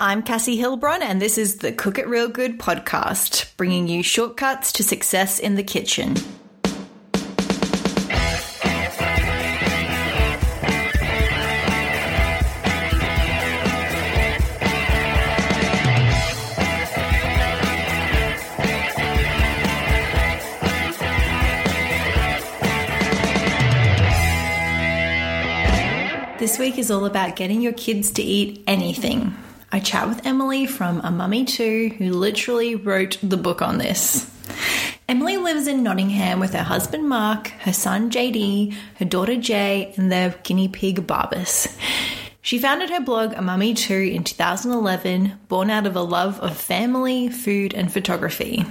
I'm Cassie Hilbron, and this is the Cook It Real Good podcast, bringing you shortcuts to success in the kitchen. This week is all about getting your kids to eat anything. I chat with Emily from A Mummy Too, who literally wrote the book on this. Emily lives in Nottingham with her husband Mark, her son JD, her daughter Jay, and their guinea pig Barbas. She founded her blog A Mummy Too in 2011, born out of a love of family, food, and photography.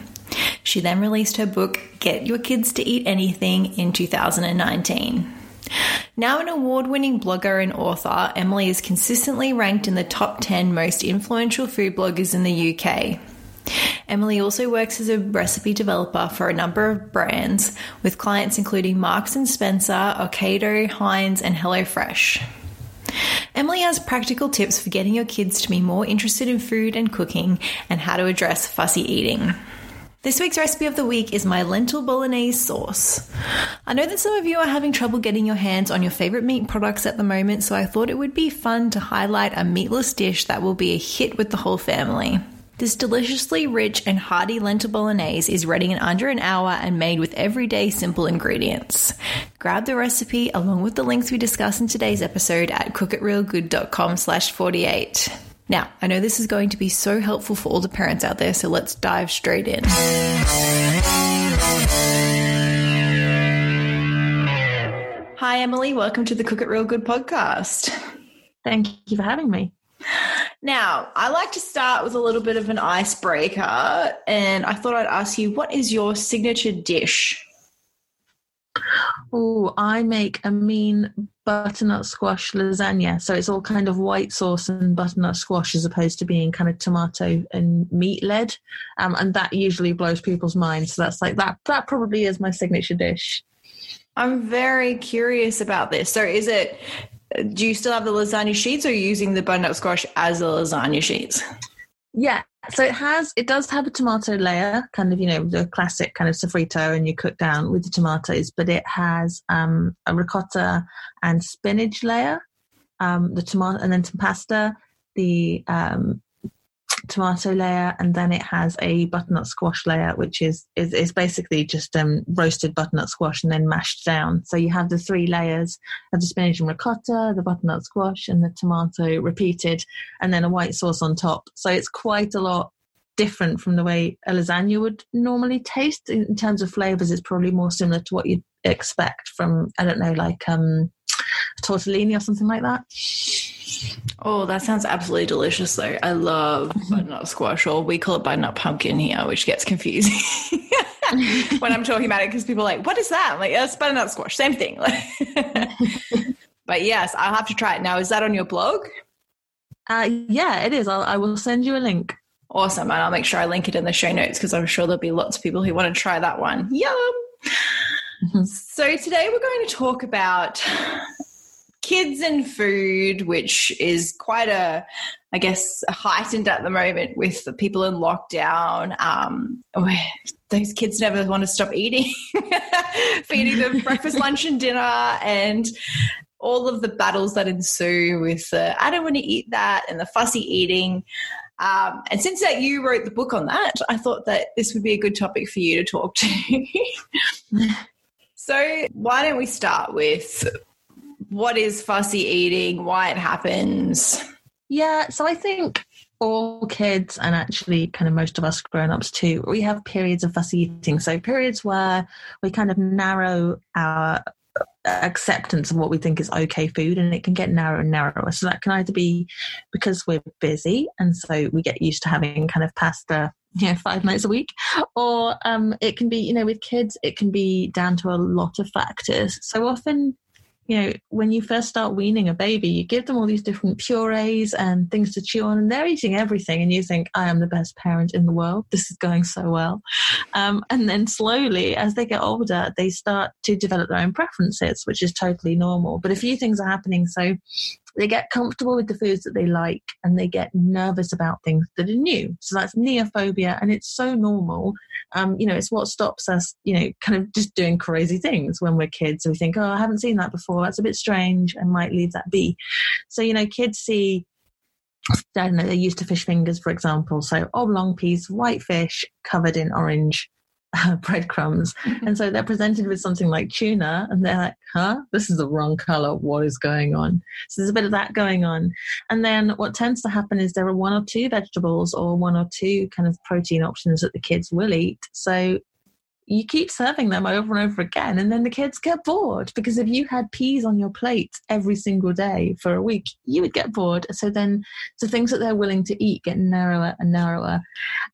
She then released her book Get Your Kids to Eat Anything in 2019. Now an award winning blogger and author, Emily is consistently ranked in the top 10 most influential food bloggers in the UK. Emily also works as a recipe developer for a number of brands, with clients including Marks and Spencer, Ocado, Heinz, and HelloFresh. Emily has practical tips for getting your kids to be more interested in food and cooking and how to address fussy eating. This week's recipe of the week is my lentil bolognese sauce. I know that some of you are having trouble getting your hands on your favorite meat products at the moment, so I thought it would be fun to highlight a meatless dish that will be a hit with the whole family. This deliciously rich and hearty lentil bolognese is ready in under an hour and made with everyday simple ingredients. Grab the recipe along with the links we discuss in today's episode at cookitrealgood.com slash 48. Now, I know this is going to be so helpful for all the parents out there, so let's dive straight in. Hi, Emily. Welcome to the Cook It Real Good podcast. Thank you for having me. Now, I like to start with a little bit of an icebreaker, and I thought I'd ask you what is your signature dish? Oh, I make a mean butternut squash lasagna. So it's all kind of white sauce and butternut squash as opposed to being kind of tomato and meat led. Um, and that usually blows people's minds. So that's like that, that probably is my signature dish. I'm very curious about this. So is it, do you still have the lasagna sheets or are you using the butternut squash as the lasagna sheets? Yeah, so it has it does have a tomato layer, kind of you know the classic kind of sofrito, and you cook down with the tomatoes. But it has um, a ricotta and spinach layer, um, the tomato, and then some pasta, the um, tomato layer, and then it has a butternut squash layer, which is is, is basically just um, roasted butternut squash and then mashed down. So you have the three layers of the spinach and ricotta, the butternut squash, and the tomato repeated, and then a white sauce on top. So it's quite a lot different from the way a lasagna would normally taste in terms of flavors. It's probably more similar to what you'd expect from I don't know, like um, tortellini or something like that. Oh, that sounds absolutely delicious, though. I love butternut squash, or we call it butternut pumpkin here, which gets confusing when I'm talking about it because people are like, "What is that?" I'm like, "It's butternut squash, same thing." but yes, I'll have to try it. Now, is that on your blog? Uh, yeah, it is. I'll, I will send you a link. Awesome, and I'll make sure I link it in the show notes because I'm sure there'll be lots of people who want to try that one. Yum. Mm-hmm. So today we're going to talk about kids and food, which is quite a, I guess, heightened at the moment with the people in lockdown. Um, those kids never want to stop eating, feeding them breakfast, lunch, and dinner, and all of the battles that ensue with the I don't want to eat that and the fussy eating. Um, and since that you wrote the book on that, I thought that this would be a good topic for you to talk to. so, why don't we start with what is fussy eating, why it happens. Yeah, so I think all kids and actually kind of most of us grown-ups too we have periods of fussy eating. So periods where we kind of narrow our acceptance of what we think is okay food and it can get narrower and narrower. So that can either be because we're busy and so we get used to having kind of pasta you know five nights a week or um, it can be you know with kids it can be down to a lot of factors. So often you know, when you first start weaning a baby, you give them all these different purees and things to chew on, and they're eating everything. And you think, I am the best parent in the world. This is going so well. Um, and then slowly, as they get older, they start to develop their own preferences, which is totally normal. But a few things are happening. So they get comfortable with the foods that they like and they get nervous about things that are new. So that's neophobia, and it's so normal. Um, you know, it's what stops us, you know, kind of just doing crazy things when we're kids. We think, oh, I haven't seen that before. That's a bit strange, and might leave that be. So, you know, kids see I don't know, they're used to fish fingers, for example. So oblong piece, white fish covered in orange uh, breadcrumbs. Mm-hmm. and so they're presented with something like tuna, and they're like, huh, this is the wrong color. What is going on? So there's a bit of that going on. And then what tends to happen is there are one or two vegetables or one or two kind of protein options that the kids will eat. So you keep serving them over and over again and then the kids get bored because if you had peas on your plate every single day for a week you would get bored. So then the things that they're willing to eat get narrower and narrower.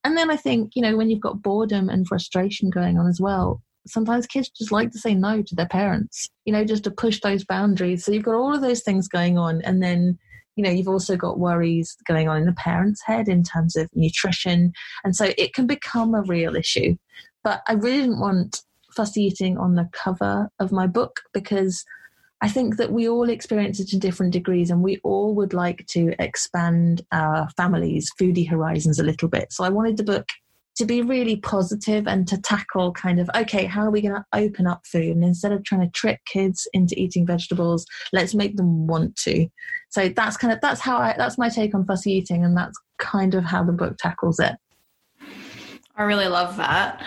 And then i think you know when you've got boredom and frustration going on as well sometimes kids just like to say no to their parents you know just to push those boundaries. So you've got all of those things going on and then you know you've also got worries going on in the parent's head in terms of nutrition. And so it can become a real issue but I really didn't want fussy eating on the cover of my book because I think that we all experience it to different degrees and we all would like to expand our families' foodie horizons a little bit. So I wanted the book to be really positive and to tackle kind of okay how are we going to open up food? And instead of trying to trick kids into eating vegetables let's make them want to. So that's kind of that's how i that's my take on fussy eating and that's kind of how the book tackles it I really love that.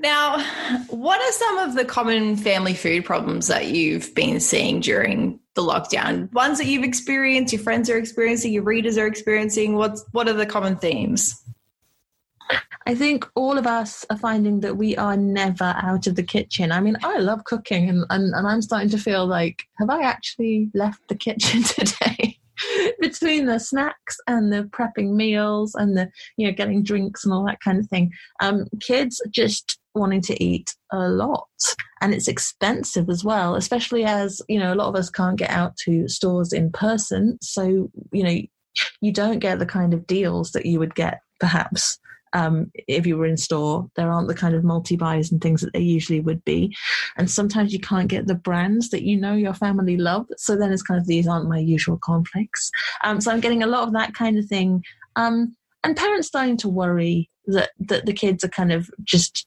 Now, what are some of the common family food problems that you've been seeing during the lockdown? Ones that you've experienced, your friends are experiencing, your readers are experiencing. What's what are the common themes? I think all of us are finding that we are never out of the kitchen. I mean, I love cooking and, and, and I'm starting to feel like, have I actually left the kitchen today? between the snacks and the prepping meals and the you know getting drinks and all that kind of thing um, kids just wanting to eat a lot and it's expensive as well especially as you know a lot of us can't get out to stores in person. So you know you don't get the kind of deals that you would get perhaps um, if you were in store. There aren't the kind of multi buys and things that there usually would be. And sometimes you can't get the brands that you know your family love. So then it's kind of these aren't my usual conflicts. Um, so I'm getting a lot of that kind of thing. Um, and parents starting to worry that, that the kids are kind of just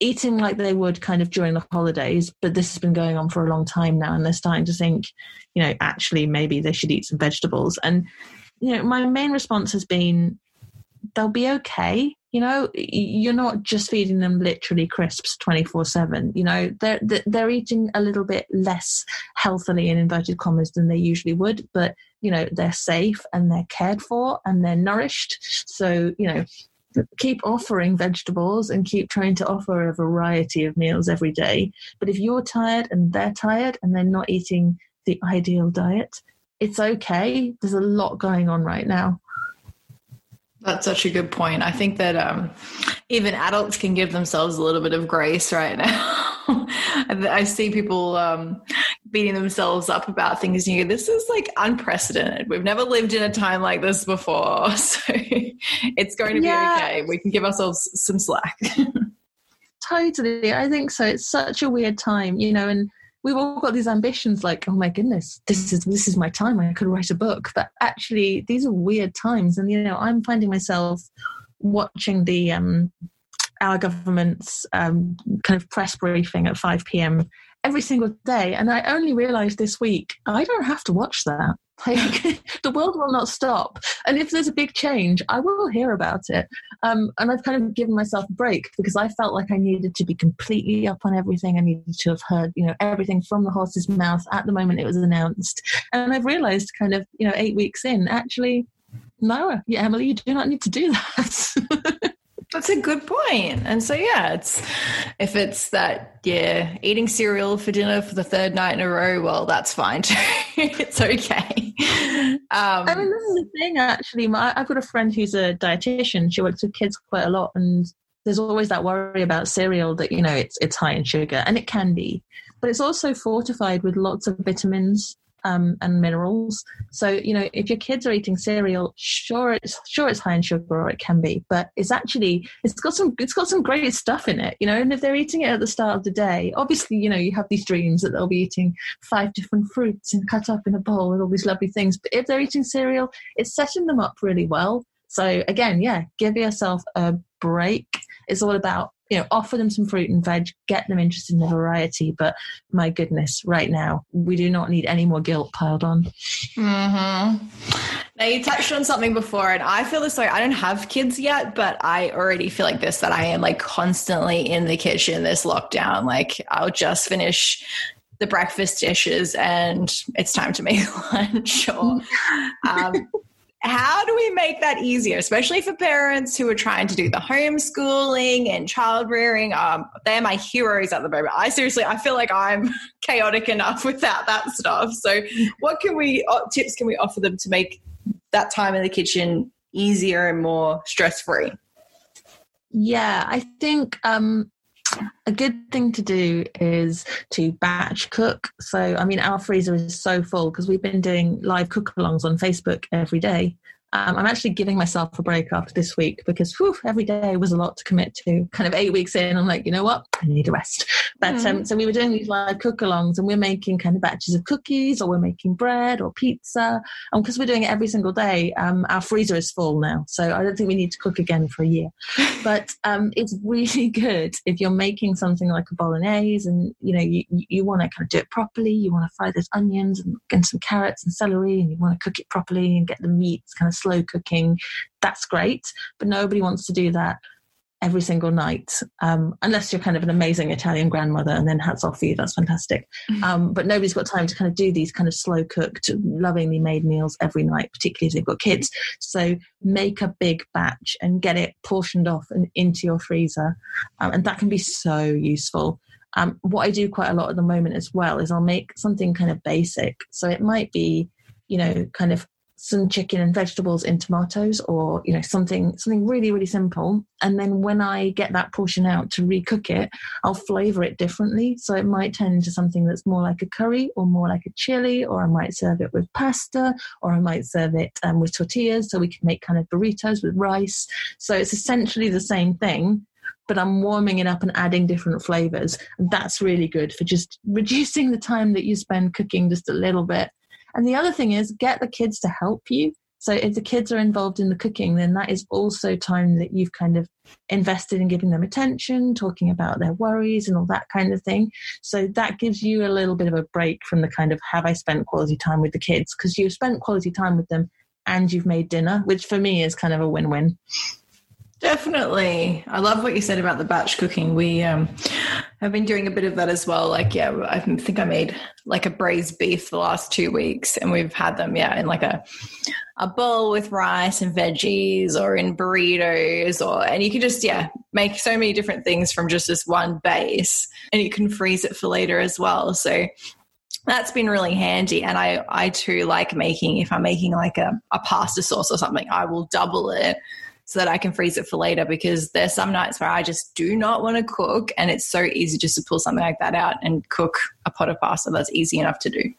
eating like they would kind of during the holidays, but this has been going on for a long time now, and they're starting to think, you know, actually maybe they should eat some vegetables. And you know, my main response has been they'll be okay. You know, you're not just feeding them literally crisps 24 7. You know, they're, they're eating a little bit less healthily in inverted commas than they usually would, but, you know, they're safe and they're cared for and they're nourished. So, you know, keep offering vegetables and keep trying to offer a variety of meals every day. But if you're tired and they're tired and they're not eating the ideal diet, it's okay. There's a lot going on right now. That's such a good point. I think that um, even adults can give themselves a little bit of grace right now. I see people um, beating themselves up about things. And you go, this is like unprecedented. We've never lived in a time like this before. So it's going to be yeah. okay. We can give ourselves some slack. totally. I think so. It's such a weird time, you know, and we've all got these ambitions like oh my goodness this is this is my time i could write a book. But actually these are weird times. And you know i'm finding myself watching the um our government's um, kind of press briefing at 5 p.m every single day. And i only realized this week i don't have to watch that like the world will not stop, and if there's a big change, I will hear about it. Um, and I've kind of given myself a break because I felt like I needed to be completely up on everything. I needed to have heard, you know, everything from the horse's mouth at the moment it was announced. And I've realised, kind of, you know, eight weeks in, actually, no, yeah, Emily, you do not need to do that. That's a good point. And so yeah, it's if it's that yeah, eating cereal for dinner for the third night in a row, well, that's fine too. it's okay. Um, I mean, this is the thing. Actually, my, I've got a friend who's a dietitian. She works with kids quite a lot, and there's always that worry about cereal that you know it's it's high in sugar, and it can be. but it's also fortified with lots of vitamins um, and minerals. So you know, if your kids are eating cereal, sure it's sure it's high in sugar, or it can be, but it's actually it's got some it's got some great stuff in it. You know, and if they're eating it at the start of the day, obviously you know you have these dreams that they'll be eating five different fruits and cut up in a bowl with all these lovely things. But if they're eating cereal, it's setting them up really well. So again, yeah, give yourself a break. It's all about you know, offer them some fruit and veg, get them interested in the variety. But my goodness, right now, we do not need any more guilt piled on. Mm-hmm. Now, you touched on something before, and I feel this way. I don't have kids yet, but I already feel like this that I am like constantly in the kitchen this lockdown. Like, I'll just finish the breakfast dishes and it's time to make lunch or um, how do we make that easier, especially for parents who are trying to do the homeschooling and child rearing? Um, they're my heroes at the moment. I seriously, I feel like I'm chaotic enough without that stuff. So, what can we tips can we offer them to make that time in the kitchen easier and more stress free? Yeah, I think um, a good thing to do is to batch cook. So, I mean, our freezer is so full because we've been doing live cook alongs on Facebook every day. Um, I'm actually giving myself a break after this week because whew, every day was a lot to commit to. Kind of eight weeks in, I'm like, you know what? I need a rest. But mm. um, so we were doing these live cook alongs and we're making kind of batches of cookies or we're making bread or pizza. And because we're doing it every single day, um, our freezer is full now. So I don't think we need to cook again for a year. but um, it's really good if you're making something like a bolognese and, you know, you, you want to kind of do it properly. You want to fry those onions and, and some carrots and celery and you want to cook it properly and get the meats kind of slow cooking, that's great. But nobody wants to do that every single night, um, unless you're kind of an amazing Italian grandmother, and then hats off for you, that's fantastic. Mm-hmm. Um, but nobody's got time to kind of do these kind of slow cooked, lovingly made meals every night, particularly if they've got kids. So make a big batch and get it portioned off and into your freezer, um, and that can be so useful. Um, what I do quite a lot at the moment as well is I'll make something kind of basic. So it might be, you know, kind of some chicken and vegetables in tomatoes or you know something something really really simple. And then when i get that portion out to recook it i'll flavor it differently. So it might turn into something that's more like a curry or more like a chili or i might serve it with pasta or i might serve it um, with tortillas so we can make kind of burritos with rice. So it's essentially the same thing but I'm warming it up and adding different flavors. And that's really good for just reducing the time that you spend cooking just a little bit and the other thing is get the kids to help you. So if the kids are involved in the cooking, then that is also time that you've kind of invested in giving them attention, talking about their worries and all that kind of thing. So that gives you a little bit of a break from the kind of have I spent quality time with the kids because you've spent quality time with them and you've made dinner, which for me is kind of a win-win. Definitely. I love what you said about the batch cooking. We um, have been doing a bit of that as well. Like, yeah, I think I made like a braised beef the last two weeks, and we've had them, yeah, in like a a bowl with rice and veggies, or in burritos, or and you can just yeah make so many different things from just this one base, and you can freeze it for later as well. So that's been really handy and i i too like making if i'm making like a, a pasta sauce or something i will double it so that I can freeze it for later because there's some nights where I just do not want to cook and it's so easy just to pull something like that out and cook a pot of pasta that's easy enough to do.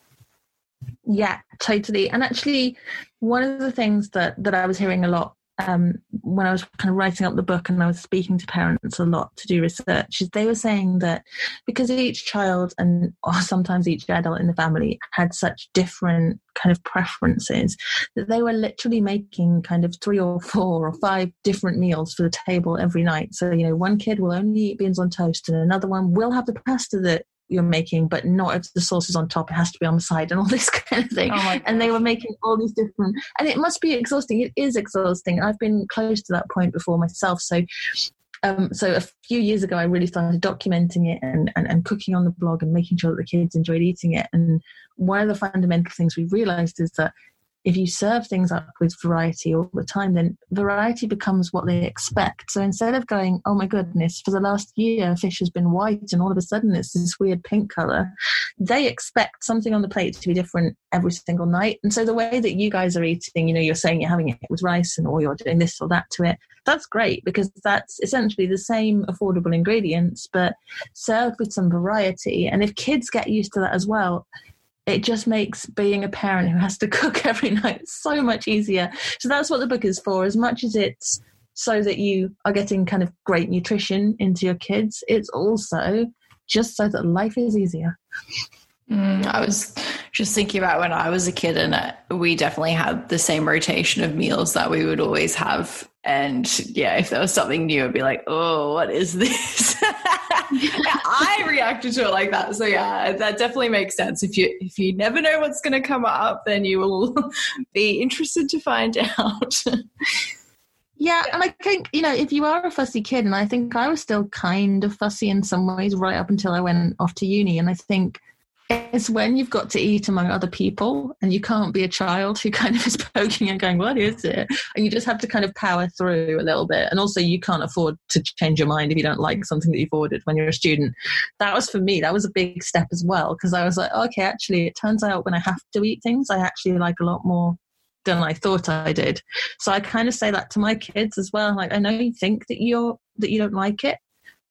Yeah, totally. And actually one of the things that that I was hearing a lot um, when I was kind of writing up the book and I was speaking to parents a lot to do research, they were saying that because each child and or sometimes each adult in the family had such different kind of preferences, that they were literally making kind of three or four or five different meals for the table every night. So, you know, one kid will only eat beans on toast and another one will have the pasta that you're making, but not if the sauce is on top. It has to be on the side and all this kind of thing. Oh and they were making all these different, and it must be exhausting. It is exhausting. I've been close to that point before myself. So, um, so a few years ago, I really started documenting it and, and, and cooking on the blog and making sure that the kids enjoyed eating it. And one of the fundamental things we realized is that if you serve things up with variety all the time, then variety becomes what they expect. So instead of going, oh my goodness, for the last year, fish has been white and all of a sudden it's this weird pink color, they expect something on the plate to be different every single night. And so the way that you guys are eating, you know, you're saying you're having it with rice and or you're doing this or that to it, that's great because that's essentially the same affordable ingredients, but served with some variety. And if kids get used to that as well, it just makes being a parent who has to cook every night so much easier. So that's what the book is for. As much as it's so that you are getting kind of great nutrition into your kids, it's also just so that life is easier. Mm, I was just thinking about when I was a kid, and uh, we definitely had the same rotation of meals that we would always have. And yeah, if there was something new, I'd be like, "Oh, what is this?" I reacted to it like that. So yeah, that definitely makes sense. If you if you never know what's going to come up, then you will be interested to find out. Yeah, and I think, you know, if you are a fussy kid, and I think I was still kind of fussy in some ways right up until I went off to uni. And I think it's when you've got to eat among other people and you can't be a child who kind of is poking and going, What is it? And you just have to kind of power through a little bit. And also, you can't afford to change your mind if you don't like something that you've ordered when you're a student. That was for me, that was a big step as well because I was like, Okay, actually, it turns out when I have to eat things, I actually like a lot more than I thought I did. So I kind of say that to my kids as well. Like, I know you think that you're that you don't like it,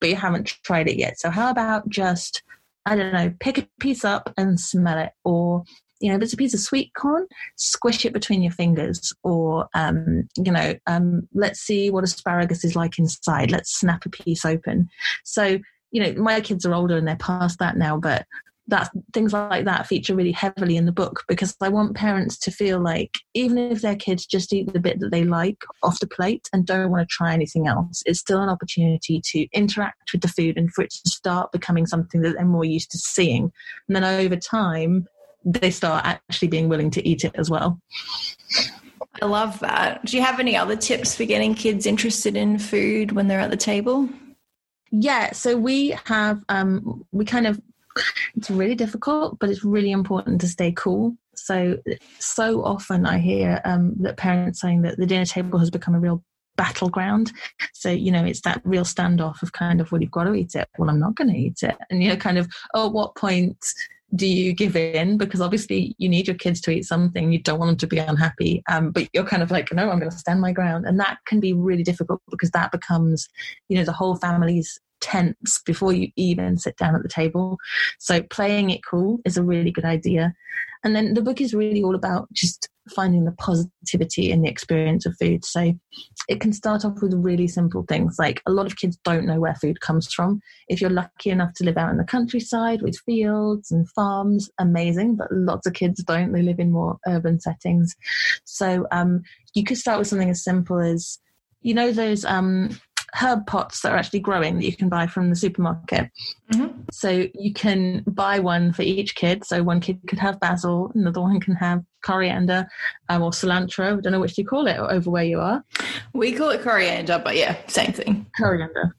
but you haven't tried it yet. So how about just I don't know, pick a piece up and smell it, or you know, if it's a piece of sweet corn, squish it between your fingers, or um, you know, um, let's see what asparagus is like inside. Let's snap a piece open. So you know, my kids are older and they're past that now, but that things like that feature really heavily in the book because I want parents to feel like even if their kids just eat the bit that they like off the plate and don't want to try anything else, it's still an opportunity to interact with the food and for it to start becoming something that they're more used to seeing. And then over time, they start actually being willing to eat it as well. I love that. Do you have any other tips for getting kids interested in food when they're at the table? Yeah, so we have um, we kind of it's really difficult, but it's really important to stay cool. So, so often I hear um, that parents saying that the dinner table has become a real battleground. So, you know, it's that real standoff of kind of, well, you've got to eat it. Well, I'm not going to eat it. And, you know, kind of, oh, at what point do you give in? Because obviously you need your kids to eat something. You don't want them to be unhappy. Um, but you're kind of like, no, I'm going to stand my ground. And that can be really difficult because that becomes, you know, the whole family's tense before you even sit down at the table. So playing it cool is a really good idea. And then the book is really all about just finding the positivity in the experience of food. So it can start off with really simple things like a lot of kids don't know where food comes from. If you're lucky enough to live out in the countryside with fields and farms, amazing, but lots of kids don't. They live in more urban settings. So um, you could start with something as simple as you know those um, herb pots that are actually growing that you can buy from the supermarket. Mm-hmm. So you can buy one for each kid. So one kid could have basil, another one can have coriander um, or cilantro. I don't know which you call it over where you are. We call it coriander, but yeah, same thing. Coriander.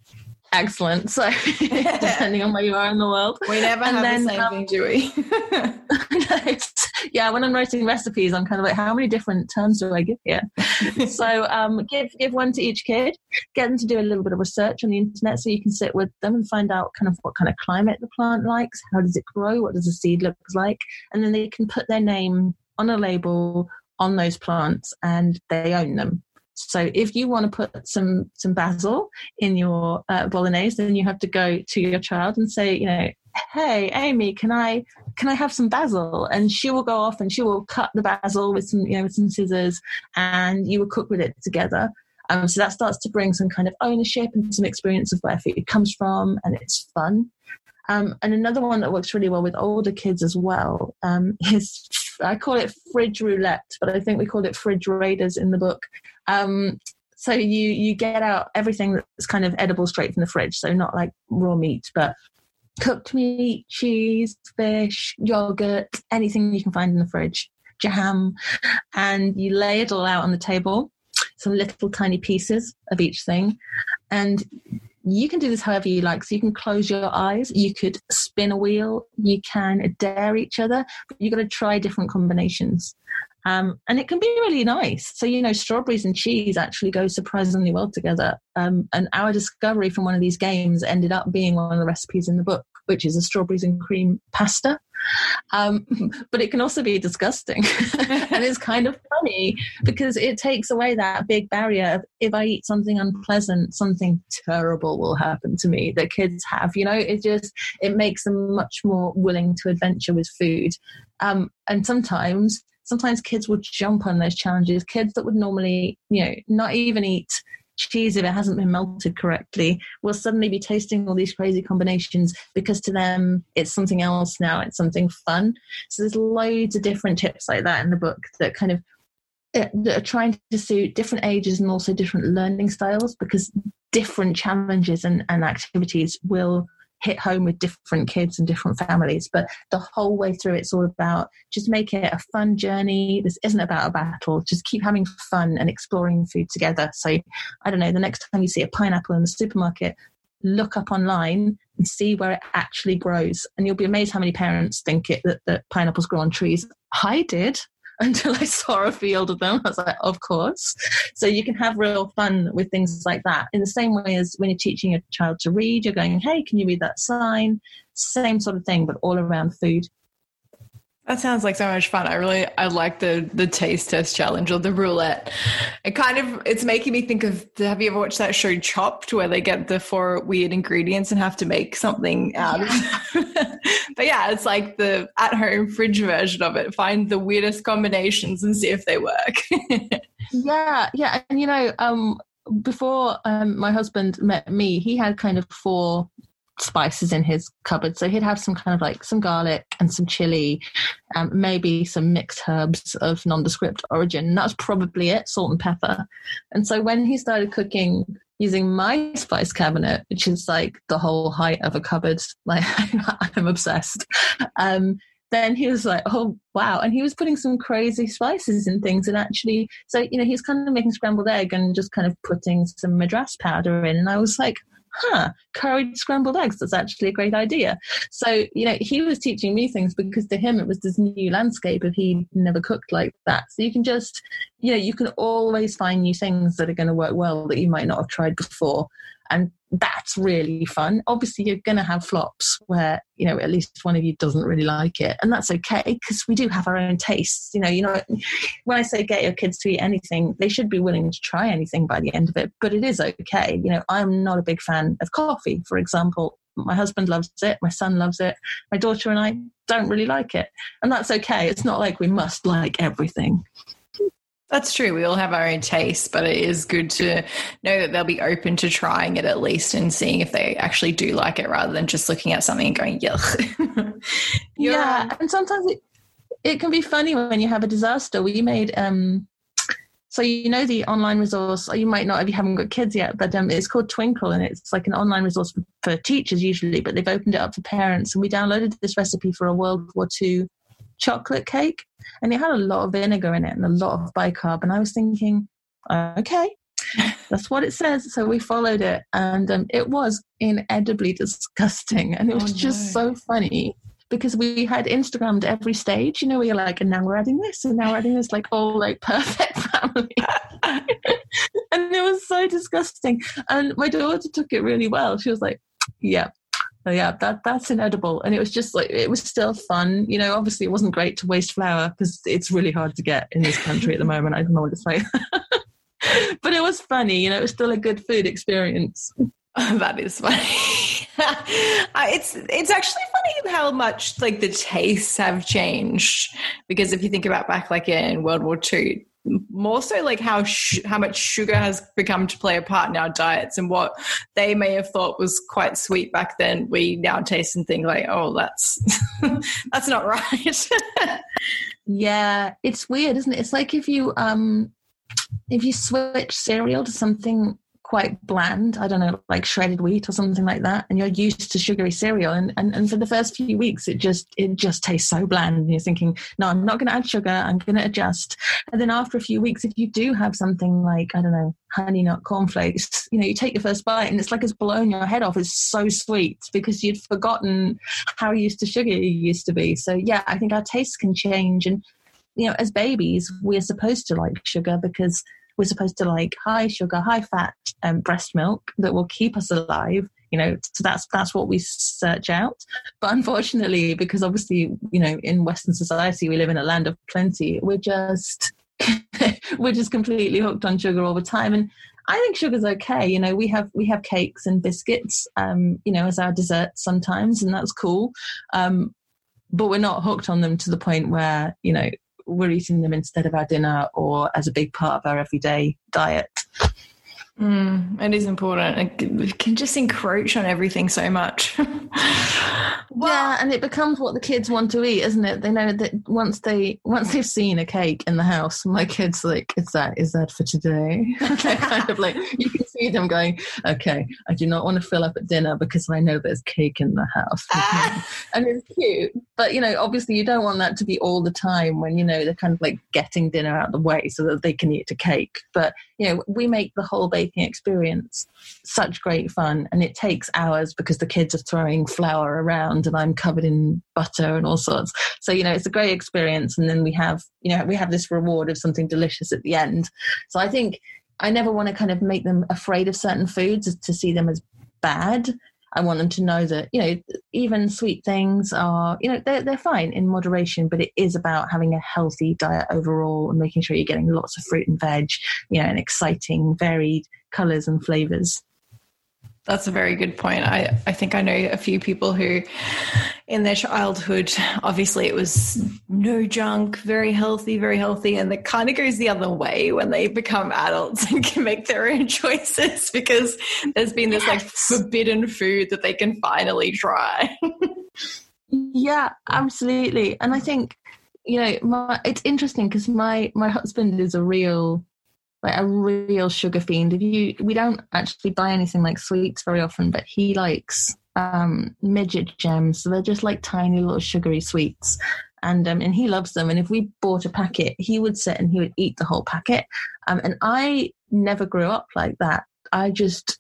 Excellent. So, depending on where you are in the world, we never and have then, the same um, thing, do we? yeah, when I'm writing recipes, I'm kind of like, how many different terms do I give here? so, um, give give one to each kid. Get them to do a little bit of research on the internet, so you can sit with them and find out kind of what kind of climate the plant likes, how does it grow, what does the seed look like, and then they can put their name on a label on those plants, and they own them. So if you want to put some some basil in your uh, bolognese, then you have to go to your child and say, you know, hey Amy, can I can I have some basil? And she will go off and she will cut the basil with some you know with some scissors, and you will cook with it together. Um, so that starts to bring some kind of ownership and some experience of where food comes from, and it's fun. Um, and another one that works really well with older kids as well um, is I call it fridge roulette, but I think we call it fridge raiders in the book. Um, so you you get out everything that's kind of edible straight from the fridge, so not like raw meat, but cooked meat, cheese, fish, yogurt, anything you can find in the fridge, jam, and you lay it all out on the table, some little tiny pieces of each thing, and you can do this however you like. So you can close your eyes, you could spin a wheel, you can dare each other, but you've got to try different combinations. Um, and it can be really nice. So, you know, strawberries and cheese actually go surprisingly well together. Um, and our discovery from one of these games ended up being one of the recipes in the book, which is a strawberries and cream pasta. Um, but it can also be disgusting. and it's kind of funny because it takes away that big barrier of if I eat something unpleasant, something terrible will happen to me that kids have. You know, it just, it makes them much more willing to adventure with food. Um, and sometimes sometimes kids will jump on those challenges. Kids that would normally, you know, not even eat cheese if it hasn't been melted correctly will suddenly be tasting all these crazy combinations because to them it's something else now it's something fun so there's loads of different tips like that in the book that kind of eh, that are trying to suit different ages and also different learning styles because different challenges and, and activities will hit home with different kids and different families. But the whole way through, it's all about just make it a fun journey. This isn't about a battle. Just keep having fun and exploring food together. So, I don't know, the next time you see a pineapple in the supermarket, look up online and see where it actually grows. And you'll be amazed how many parents think it that, that pineapples grow on trees. I did until I saw a field of them. I was like, of course. So you can have real fun with things like that. In the same way as when you're teaching a child to read, you're going, hey, can you read that sign? Same sort of thing, but all around food. That sounds like so much fun. I really I like the the taste test challenge or the roulette. It kind of it's making me think of have you ever watched that show Chopped where they get the four weird ingredients and have to make something out yeah. of But yeah, it's like the at home fridge version of it. Find the weirdest combinations and see if they work. yeah, yeah. And you know, um before um, my husband met me, he had kind of four spices in his cupboard. So he'd have some kind of like some garlic and some chili, um, maybe some mixed herbs of nondescript origin. And that's probably it, salt and pepper. And so when he started cooking using my spice cabinet, which is like the whole height of a cupboard, like I'm obsessed. Um, then he was like, oh, wow. And he was putting some crazy spices and things. And actually, so, you know, he was kind of making scrambled egg and just kind of putting some madras powder in. And I was like, huh, curried scrambled eggs, that's actually a great idea. So, you know, he was teaching me things because to him it was this new landscape if he never cooked like that. So you can just, you know, you can always find new things that are going to work well that you might not have tried before. And that's really fun. Obviously, you're going to have flops where, you know, at least one of you doesn't really like it. And that's okay because we do have our own tastes. You know, you know, when I say get your kids to eat anything, they should be willing to try anything by the end of it, but it is okay. You know, I'm not a big fan of coffee, for example. My husband loves it. My son loves it. My daughter and I don't really like it. And that's okay. It's not like we must like everything. That's true. We all have our own tastes, but it is good to know that they'll be open to trying it at least and seeing if they actually do like it rather than just looking at something and going, yuck. yeah. And sometimes it, it can be funny when you have a disaster. We made, um, so you know the online resource, you might not if you haven't got kids yet, but um, it's called Twinkl and it's like an online resource for, for teachers usually, but they've opened it up for parents. And we downloaded this recipe for a World War II chocolate cake and it had a lot of vinegar in it and a lot of bicarb. And I was thinking, okay, that's what it says. So we followed it, and um, it was inedibly disgusting, and it was oh, just so funny because we had Instagrammed every stage. You know, we were like, and now we're adding this, and now we're adding this, like all like perfect family. and it was so disgusting. And my daughter took it really well. She was like, yeah, so yeah, that that's inedible, and it was just like it was still fun. You know, obviously it wasn't great to waste flour because it's really hard to get in this country at the moment. I don't know what it's like, but it was funny. You know, it was still a good food experience. that is funny. it's it's actually funny how much like the tastes have changed because if you think about back like in World War II, more so like how sh- how much sugar has become to play a part in our diets and what they may have thought was quite sweet back then we now taste and think like oh that's that's not right. Yeah it's weird isn't it? It's like if you um if you switch cereal to something quite bland, I don't know, like shredded wheat or something like that, and you're used to sugary cereal. And, and, and for the first few weeks, it just it just tastes so bland. And you're thinking, no, I'm not going to add sugar. I'm going to adjust. And then after a few weeks, if you do have something like I don't know, honey nut cornflakes, you know, you take your first bite and it's like it's blown your head off. It's so sweet because you'd forgotten how used to sugar you used to be. So yeah, I think our tastes can change and you know, as babies, we're supposed to like sugar because we're supposed to like high sugar, high fat um, breast milk that will keep us alive. You know, so that's that's what we search out. But unfortunately, because obviously, you know, in Western society we live in a land of plenty, we're just we're just completely hooked on sugar all the time. And I think sugar's okay. You know, we have we have cakes and biscuits, um, you know, as our dessert sometimes, and that's cool. Um, but we're not hooked on them to the point where you know we're eating them instead of our dinner or as a big part of our everyday diet. Mm, it is important. It can just encroach on everything so much. well, yeah, and it becomes what the kids want to eat, isn't it? They know that once they once they've seen a cake in the house, my kids like, "Is that is that for today?" Kind of like you can see them going, "Okay, I do not want to fill up at dinner because I know there's cake in the house," ah! and it's cute. But you know, obviously, you don't want that to be all the time when you know they're kind of like getting dinner out of the way so that they can eat a cake. But you know, we make the whole experience such great fun, and it takes hours because the kids are throwing flour around, and I'm covered in butter and all sorts. So you know, it's a great experience, and then we have you know we have this reward of something delicious at the end. So I think I never want to kind of make them afraid of certain foods to see them as bad. I want them to know that, you know, even sweet things are, you know, they're, they're fine in moderation, but it is about having a healthy diet overall and making sure you're getting lots of fruit and veg, you know, and exciting, varied colors and flavors. That's a very good point. I, I think I know a few people who, in their childhood, obviously it was no junk, very healthy, very healthy. And it kind of goes the other way when they become adults and can make their own choices because there's been this like forbidden food that they can finally try. yeah, absolutely. And I think, you know, my, it's interesting because my, my husband is a real like a real sugar fiend. If you, we don't actually buy anything like sweets very often, but he likes um, midget gems. So they're just like tiny little sugary sweets, and um, and he loves them. And if we bought a packet, he would sit and he would eat the whole packet. Um, and I never grew up like that. I just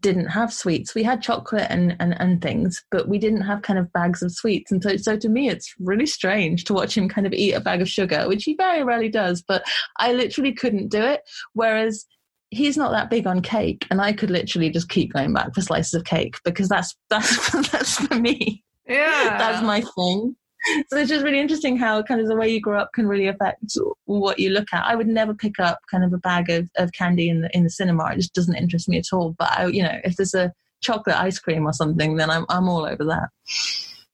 didn't have sweets. We had chocolate and, and, and things, but we didn't have kind of bags of sweets. And so, so to me, it's really strange to watch him kind of eat a bag of sugar, which he very rarely does, but I literally couldn't do it. Whereas he's not that big on cake and I could literally just keep going back for slices of cake because that's, that's, that's for me. Yeah. that's my thing. so it's just really interesting how kind of the way you grow up can really affect what you look at. I would never pick up kind of a bag of, of candy in the in the cinema. It just doesn't interest me at all. But I, you know, if there's a chocolate ice cream or something, then I'm I'm all over that.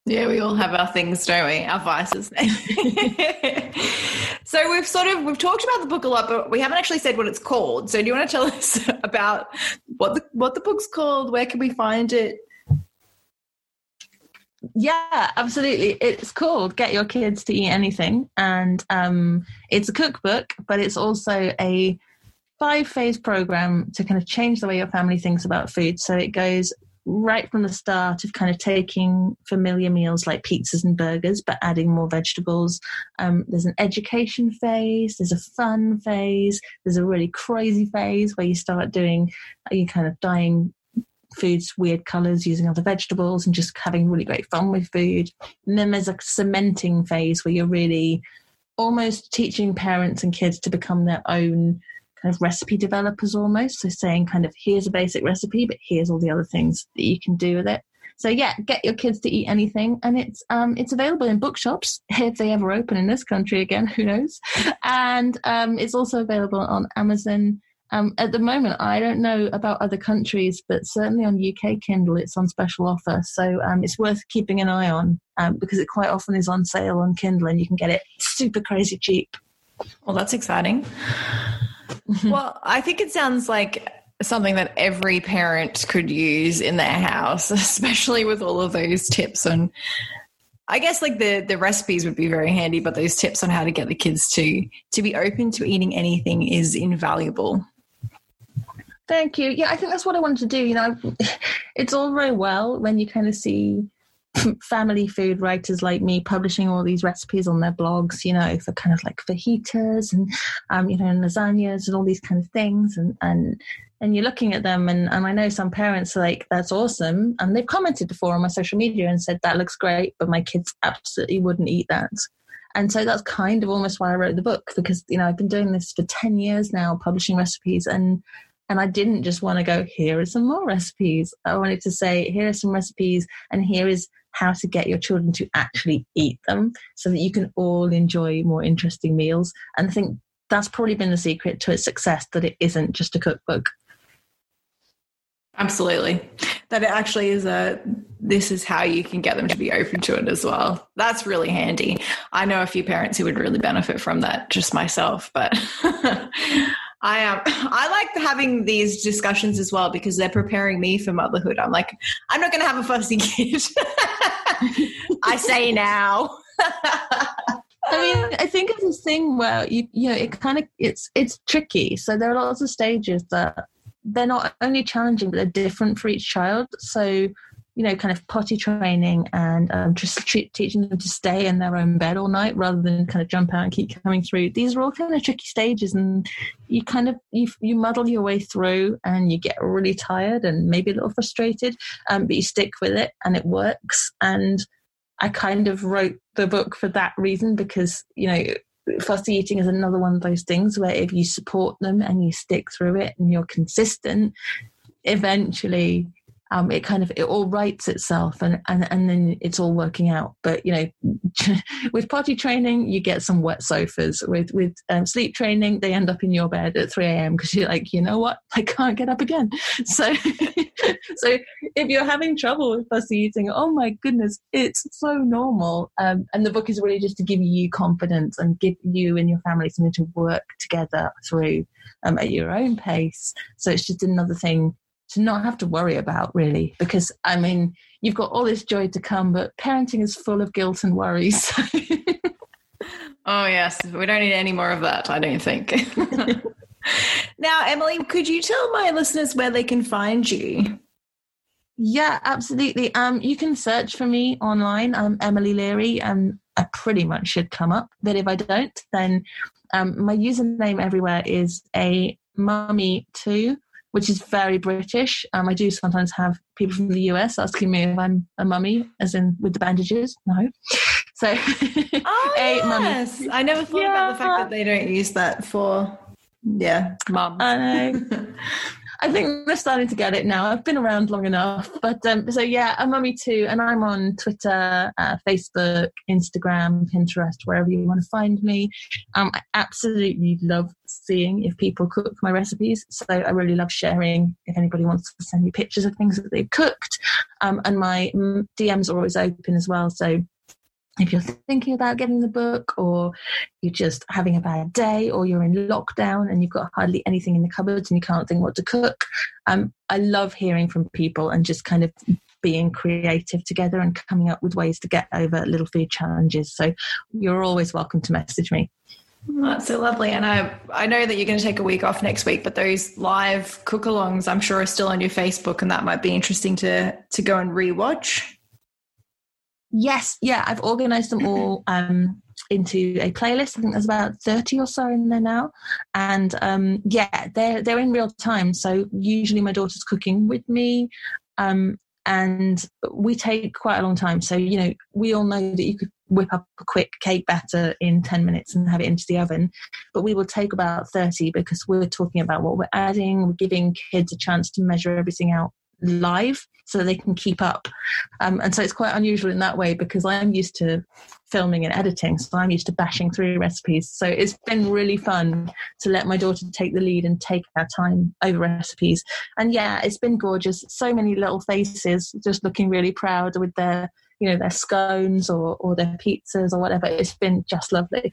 Yeah, we all have our things, don't we? Our vices. so we've sort of we've talked about the book a lot, but we haven't actually said what it's called. So do you want to tell us about what the what the book's called? Where can we find it? Yeah absolutely. It's called get your kids to eat anything. And um, it's a cookbook but it's also a five phase program to kind of change the way your family thinks about food. So it goes right from the start of kind of taking familiar meals like pizzas and burgers but adding more vegetables. Um, there's an education phase there's a fun phase there's a really crazy phase where you start doing you kind of dyeing foods weird colors using other vegetables and just having really great fun with food. And then there's a cementing phase where you're really almost teaching parents and kids to become their own kind of recipe developers almost. So saying kind of here's a basic recipe but here's all the other things that you can do with it. So yeah get your kids to eat anything and it's um it's available in bookshops if they ever open in this country again who knows? And um it's also available on amazon um, at the moment, I don't know about other countries, but certainly on UK Kindle, it's on special offer. So um, it's worth keeping an eye on um, because it quite often is on sale on Kindle and you can get it super crazy cheap. Well, that's exciting. well, I think it sounds like something that every parent could use in their house, especially with all of those tips on I guess like the the recipes would be very handy, but those tips on how to get the kids to to be open to eating anything is invaluable. Thank you. Yeah, I think that's what I wanted to do. You know, it's all very well when you kind of see family food writers like me publishing all these recipes on their blogs, you know, for kind of like fajitas and, um, you know, lasagnas and all these kind of things. And, and, and you're looking at them and, and I know some parents are like, that's awesome. And they've commented before on my social media and said, that looks great, but my kids absolutely wouldn't eat that. And so that's kind of almost why I wrote the book because, you know, I've been doing this for 10 years now, publishing recipes and and I didn't just want to go, here are some more recipes. I wanted to say, here are some recipes, and here is how to get your children to actually eat them so that you can all enjoy more interesting meals. And I think that's probably been the secret to its success that it isn't just a cookbook. Absolutely. That it actually is a this is how you can get them to be open to it as well. That's really handy. I know a few parents who would really benefit from that just myself, but I am. Um, I like having these discussions as well because they're preparing me for motherhood. I'm like, I'm not going to have a fussy kid. I say now. I mean, I think it's this thing where you you know it kind of it's it's tricky. So there are lots of stages that they're not only challenging but they're different for each child. So you know, kind of potty training and um, just teaching them to stay in their own bed all night rather than kind of jump out and keep coming through. These are all kind of tricky stages, and you kind of you you muddle your way through, and you get really tired and maybe a little frustrated, um, but you stick with it, and it works. And I kind of wrote the book for that reason because you know fussy eating is another one of those things where if you support them and you stick through it and you're consistent, eventually um, it kind of it all writes itself and, and and then it's all working out. But you know with potty training you get some wet sofas. With with um, sleep training they end up in your bed at 3 a.m because you're like you know what? I can't get up again. So so if you're having trouble with fussy eating oh my goodness it's so normal. Um, and the book is really just to give you confidence and give you and your family something to work together through um, at your own pace. So it's just another thing to not have to worry about really because i mean you've got all this joy to come but parenting is full of guilt and worries. Oh yes. We don't need any more of that i don't think. Now emily could you tell my listeners where they can find you? Yeah absolutely. Um you can search for me online. I'm emily leary and i pretty much should come up but if i don't then um, my username everywhere is a mummy too which is very British. Um, I do sometimes have people from the US asking me if I'm a mummy, as in with the bandages. No. So, oh, yes. Mummy. I never thought yeah. about the fact that they don't use that for, yeah, mum. I know. I think they're starting to get it now. I've been around long enough, but um, so yeah, a mummy too, and I'm on Twitter, uh, Facebook, Instagram, Pinterest, wherever you want to find me. Um, I absolutely love seeing if people cook my recipes, so I really love sharing. If anybody wants to send me pictures of things that they've cooked, um, and my mm, DMs are always open as well. So if you're thinking about getting the book or you're just having a bad day or you're in lockdown and you've got hardly anything in the cupboards and you can't think what to cook um, i love hearing from people and just kind of being creative together and coming up with ways to get over little food challenges so you're always welcome to message me that's so lovely. And I, I know that you're going to take a week off next week, but those live cook alongs, I'm sure, are still on your Facebook, and that might be interesting to to go and rewatch. Yes, yeah, I've organised them all um, into a playlist. I think there's about thirty or so in there now, and um, yeah, they're they're in real time. So usually my daughter's cooking with me, um, and we take quite a long time. So you know, we all know that you could whip up a quick cake batter in 10 minutes and have it into the oven. But we will take about 30 because we're talking about what we're adding, we're giving kids a chance to measure everything out live so they can keep up. Um, and so it's quite unusual in that way because I'm used to filming and editing, so I'm used to bashing through recipes. So it's been really fun to let my daughter take the lead and take our time over recipes. And yeah, it's been gorgeous. So many little faces just looking really proud with their, you know, their scones or, or their pizzas or whatever. It's been just lovely.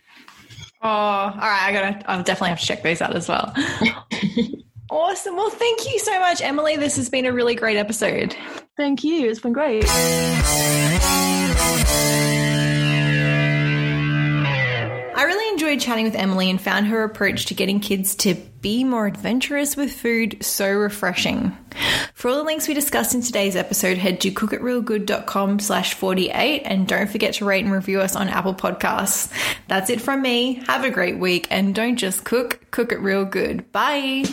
Oh, all right. I gotta, I'll definitely have to check those out as well. Awesome. Well, thank you so much, Emily. This has been a really great episode. Thank you. It's been great. I really enjoyed chatting with Emily and found her approach to getting kids to be more adventurous with food so refreshing. For all the links we discussed in today's episode, head to cookitrealgood.com slash 48 and don't forget to rate and review us on Apple Podcasts. That's it from me. Have a great week and don't just cook, cook it real good. Bye.